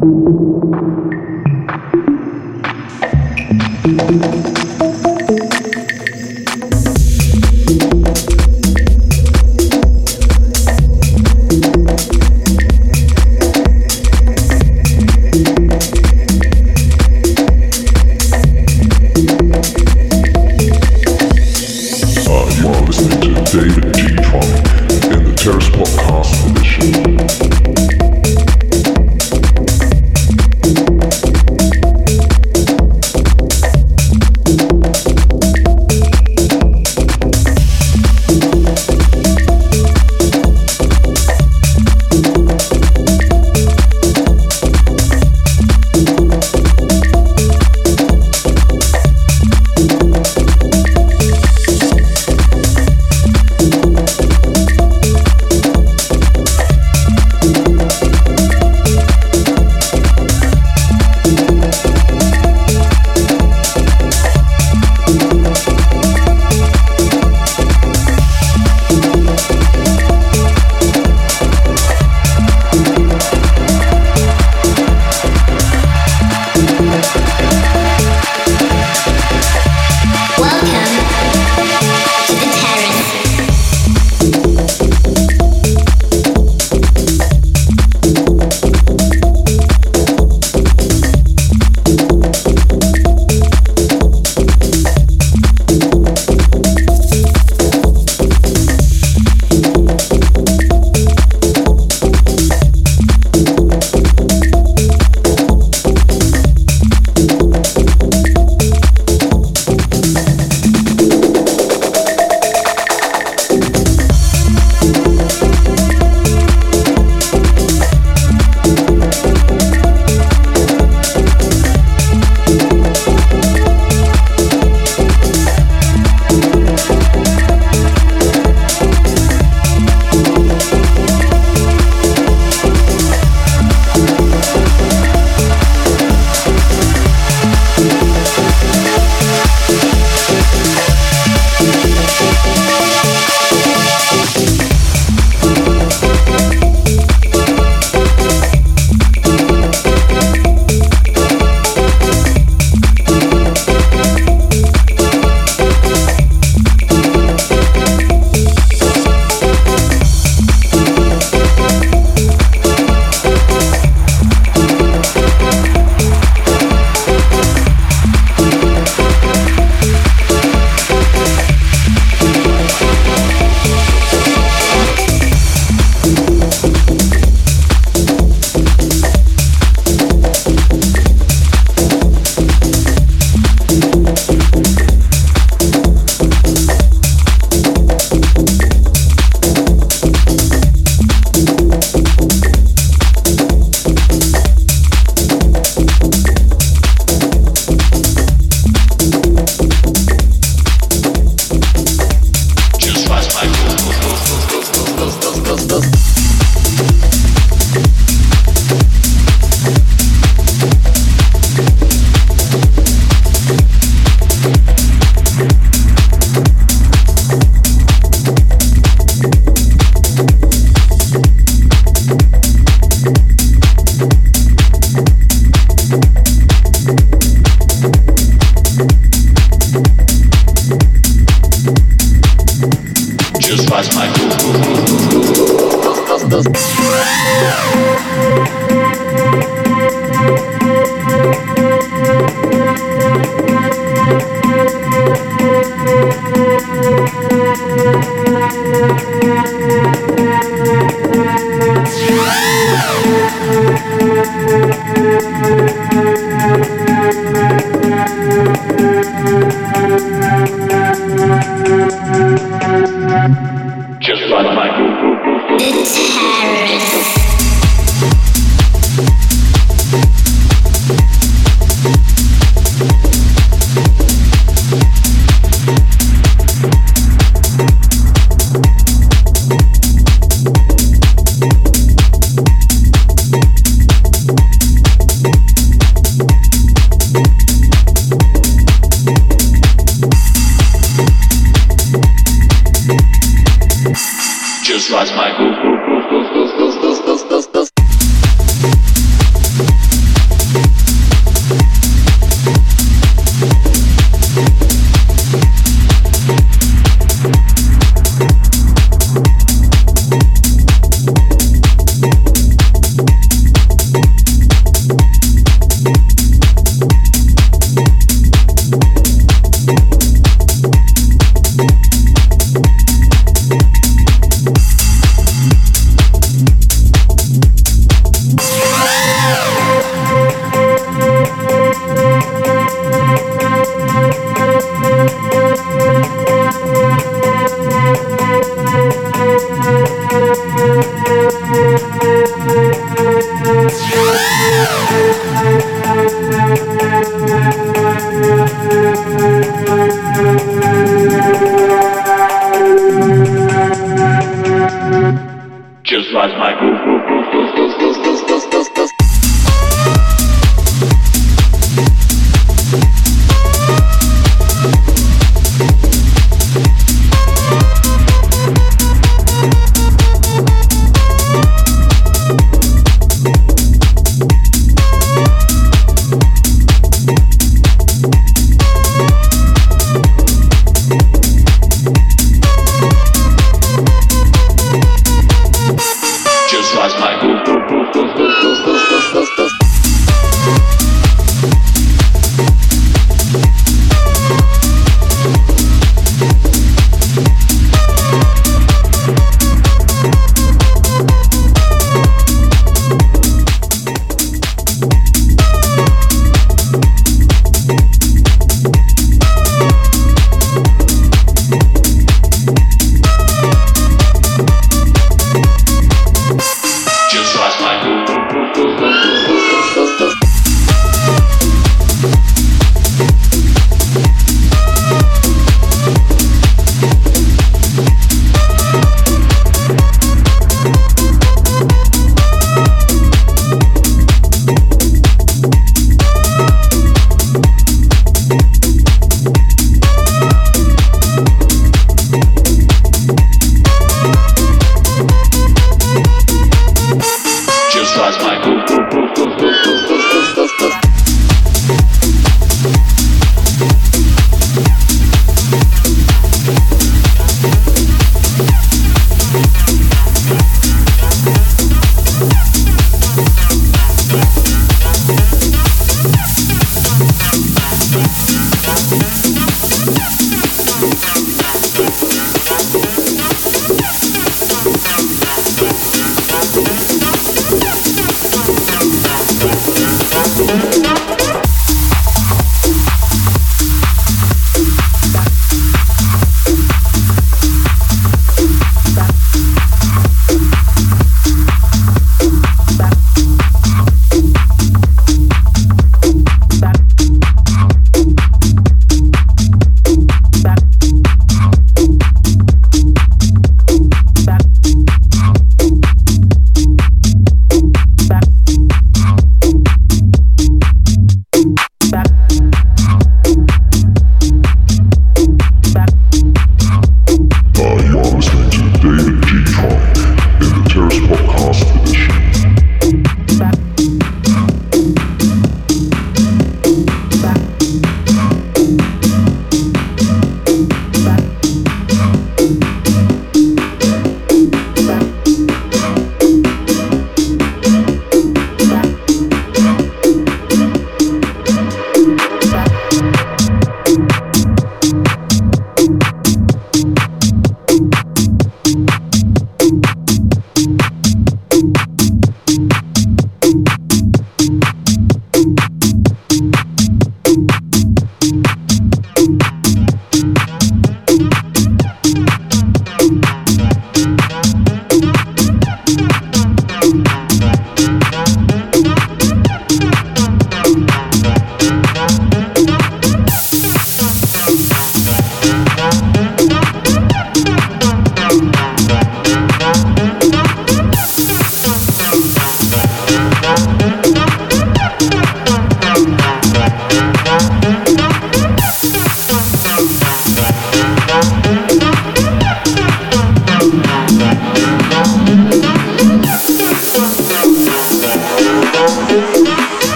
thank you.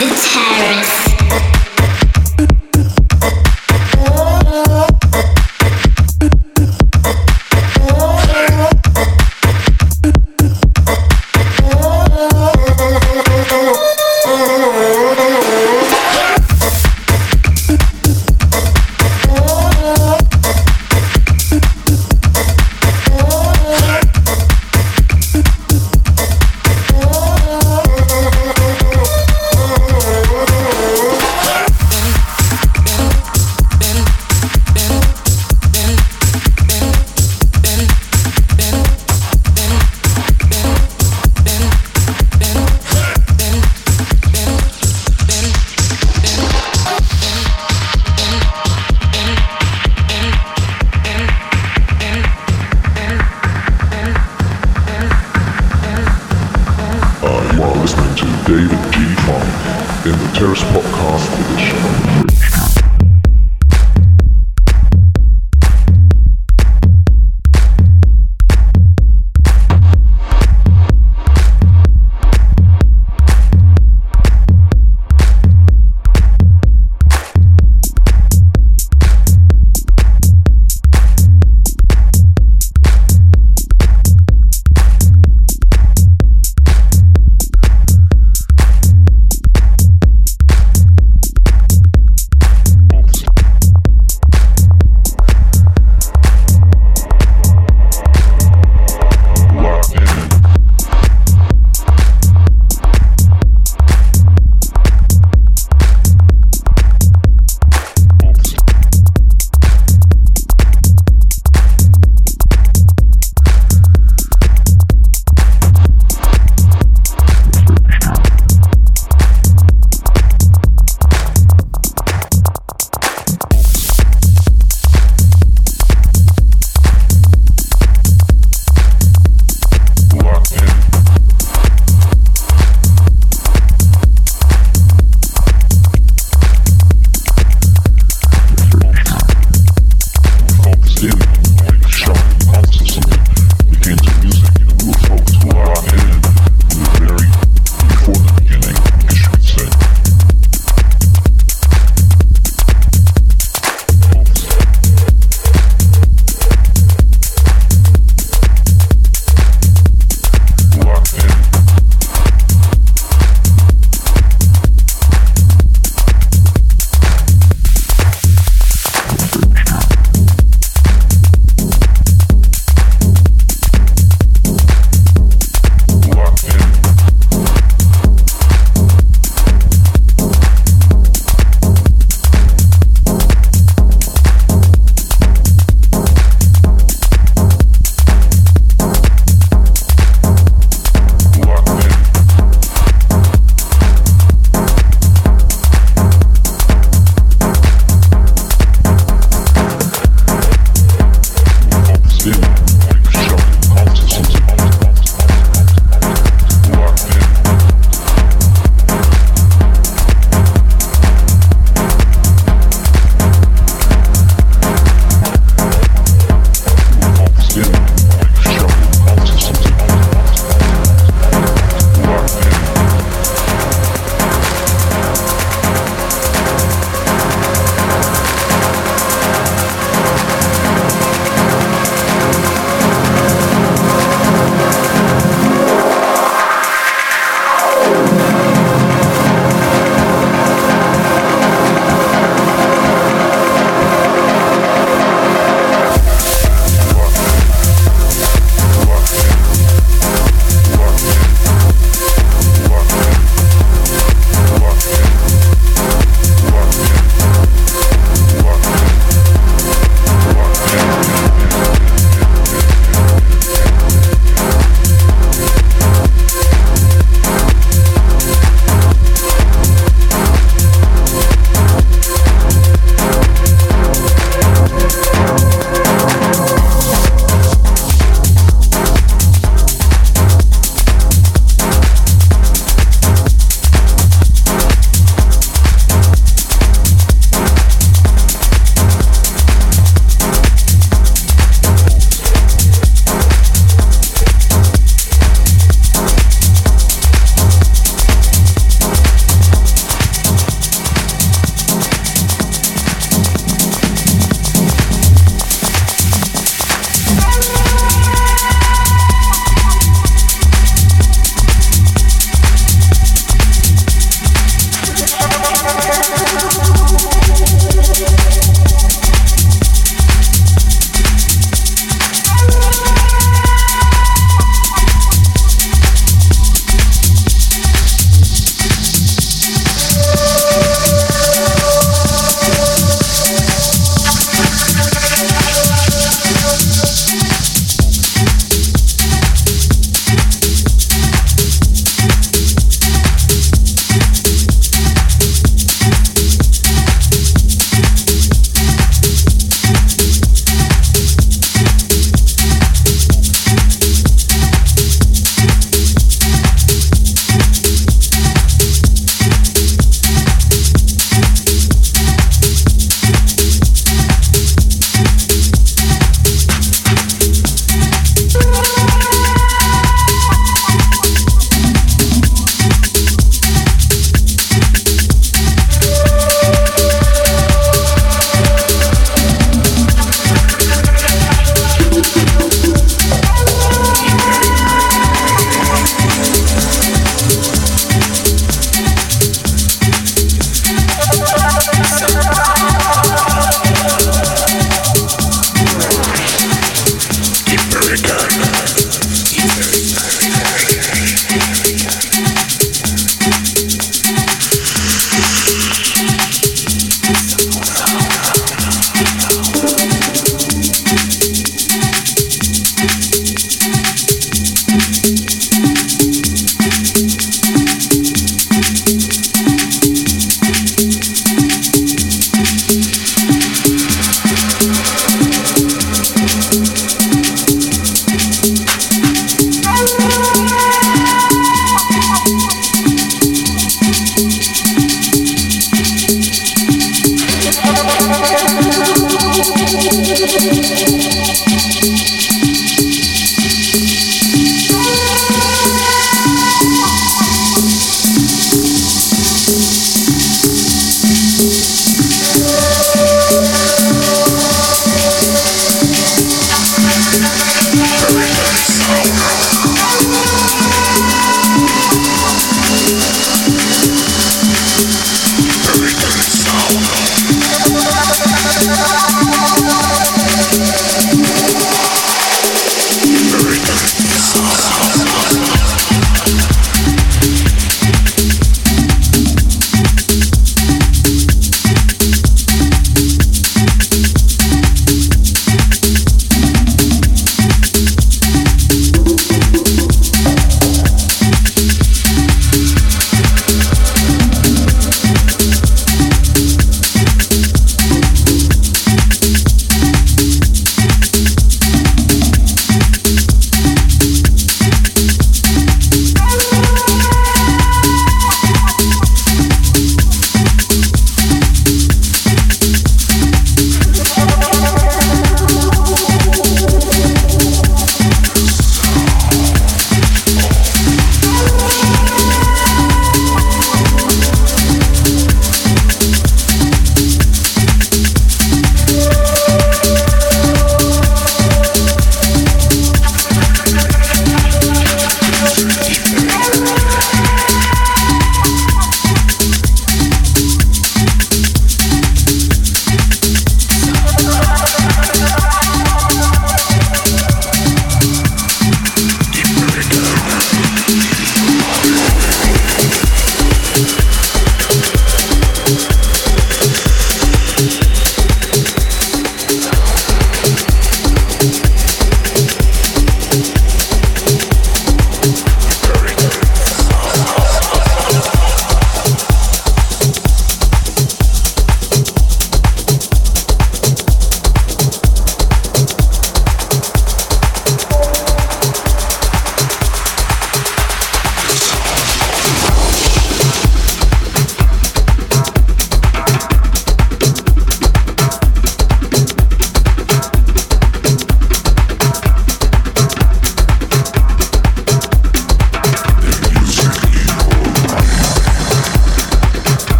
The Terrace.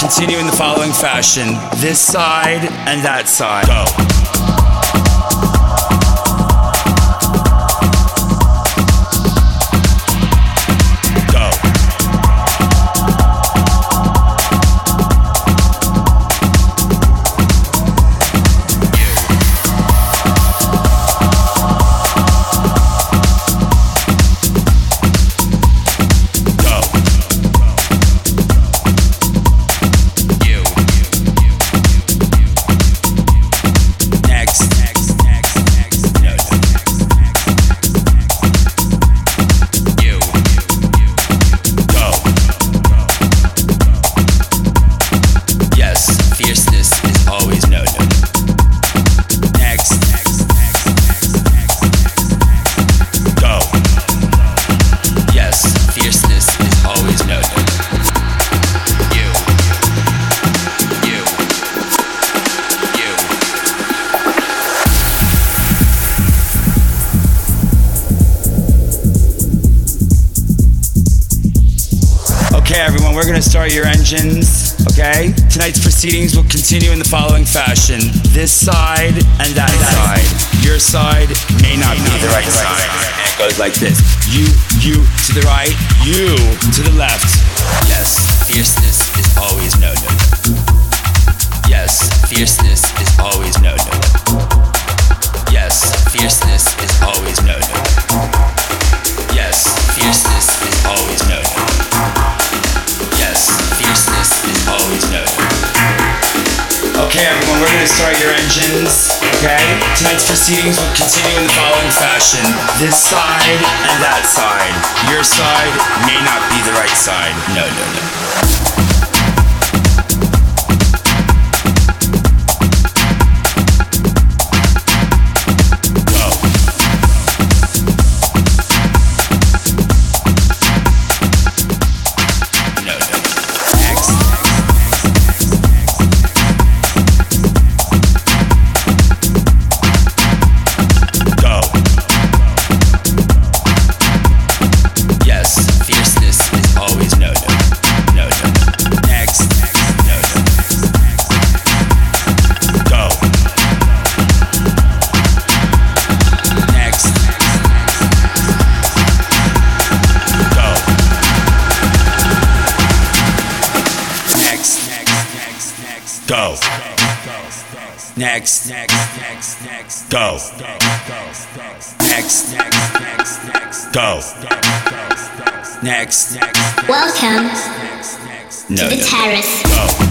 Continue in the following fashion this side and that side. Go. Tonight's proceedings will continue in the following fashion this side and that side. Your side may not be the right side. And it goes like this you, you to the right, you to the left. Yes, fierceness is always no no. Yes, fierceness is always no no. Yes, fierceness is always no no. Yes, fierceness is always no no. Yes, fierceness is always no. Okay, everyone, we're gonna start your engines. Okay? Tonight's proceedings will continue in the following fashion this side and that side. Your side may not be the right side. No, no, no. Next. Next. Next. Next. Go. Next. Next. Next. Next. Go. Next. Next. Welcome to the terrace. Go.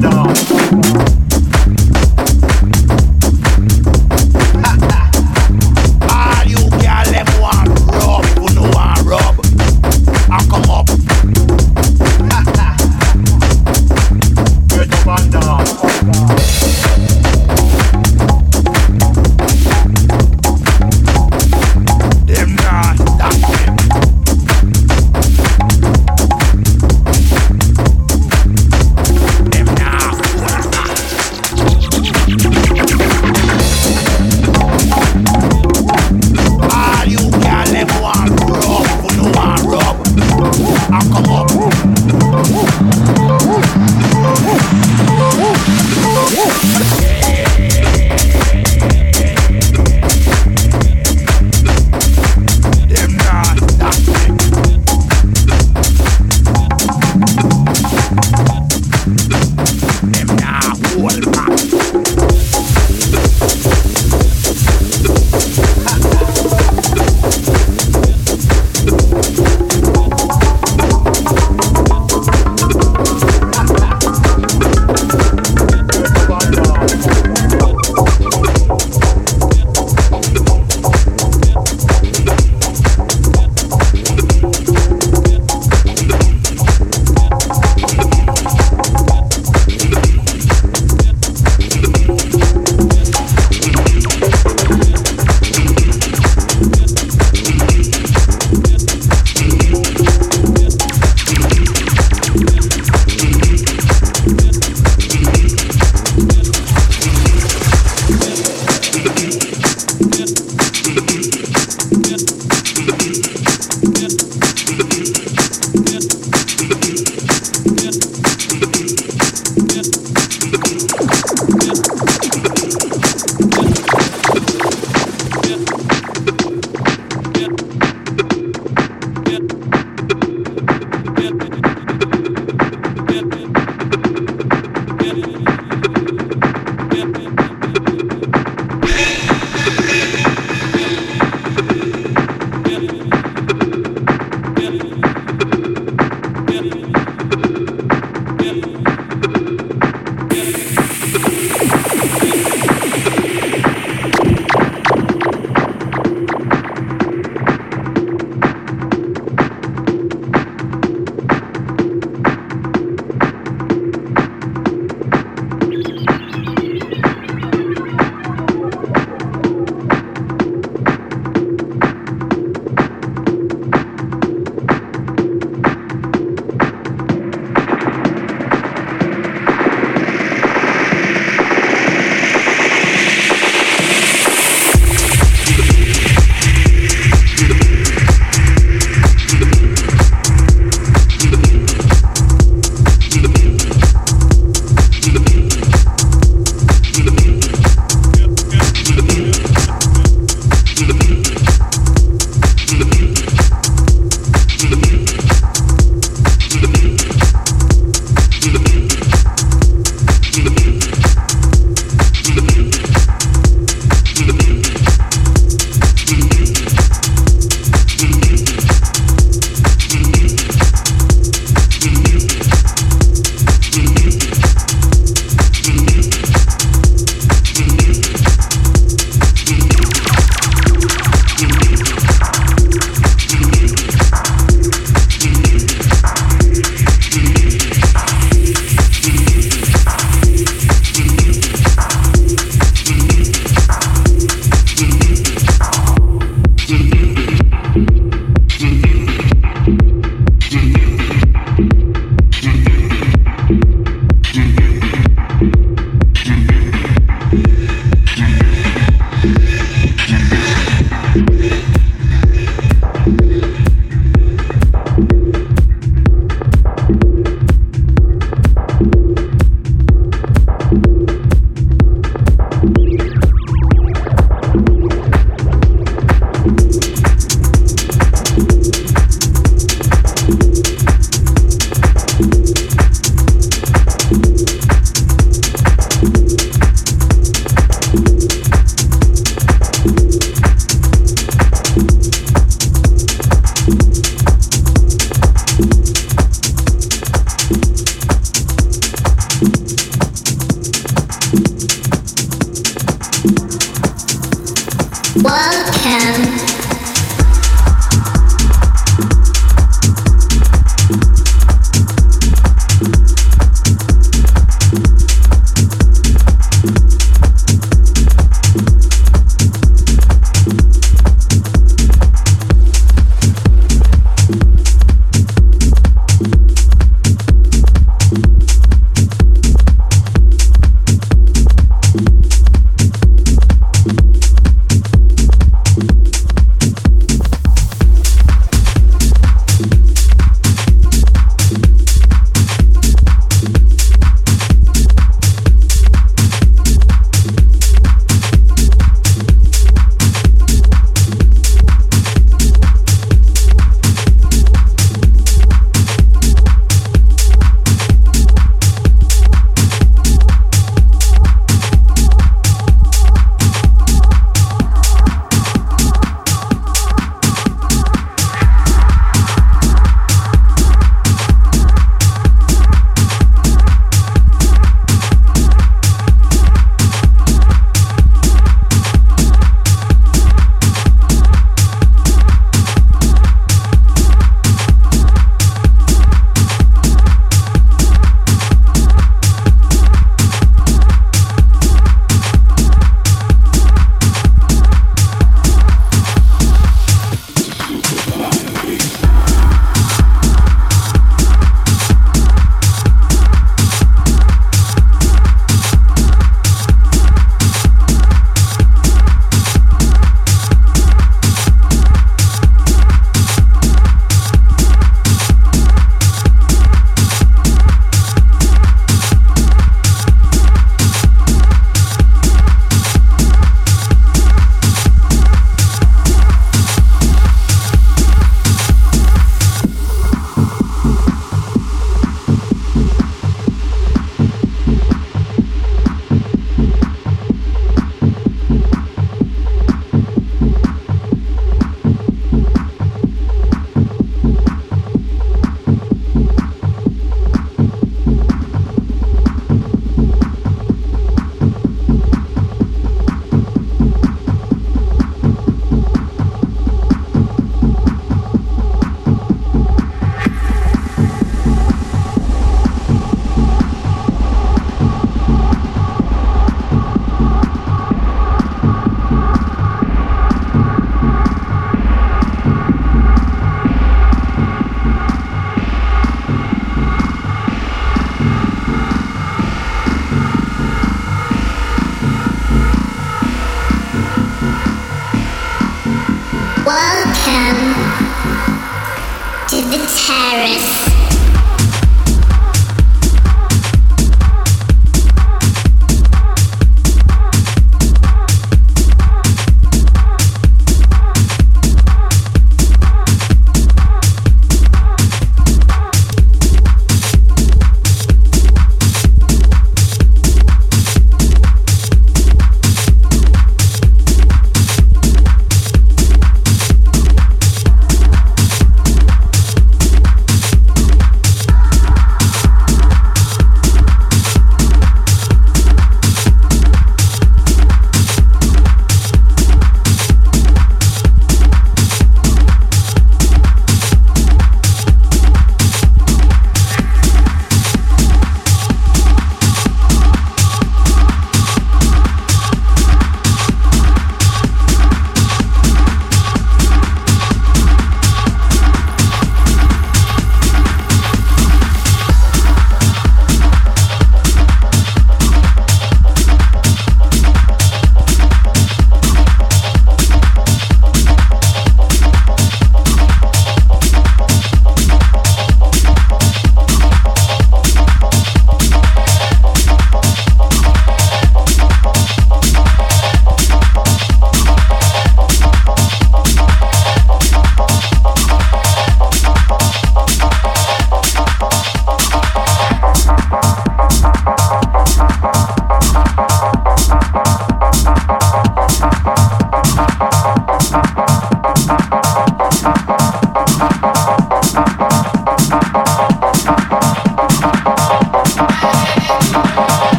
down.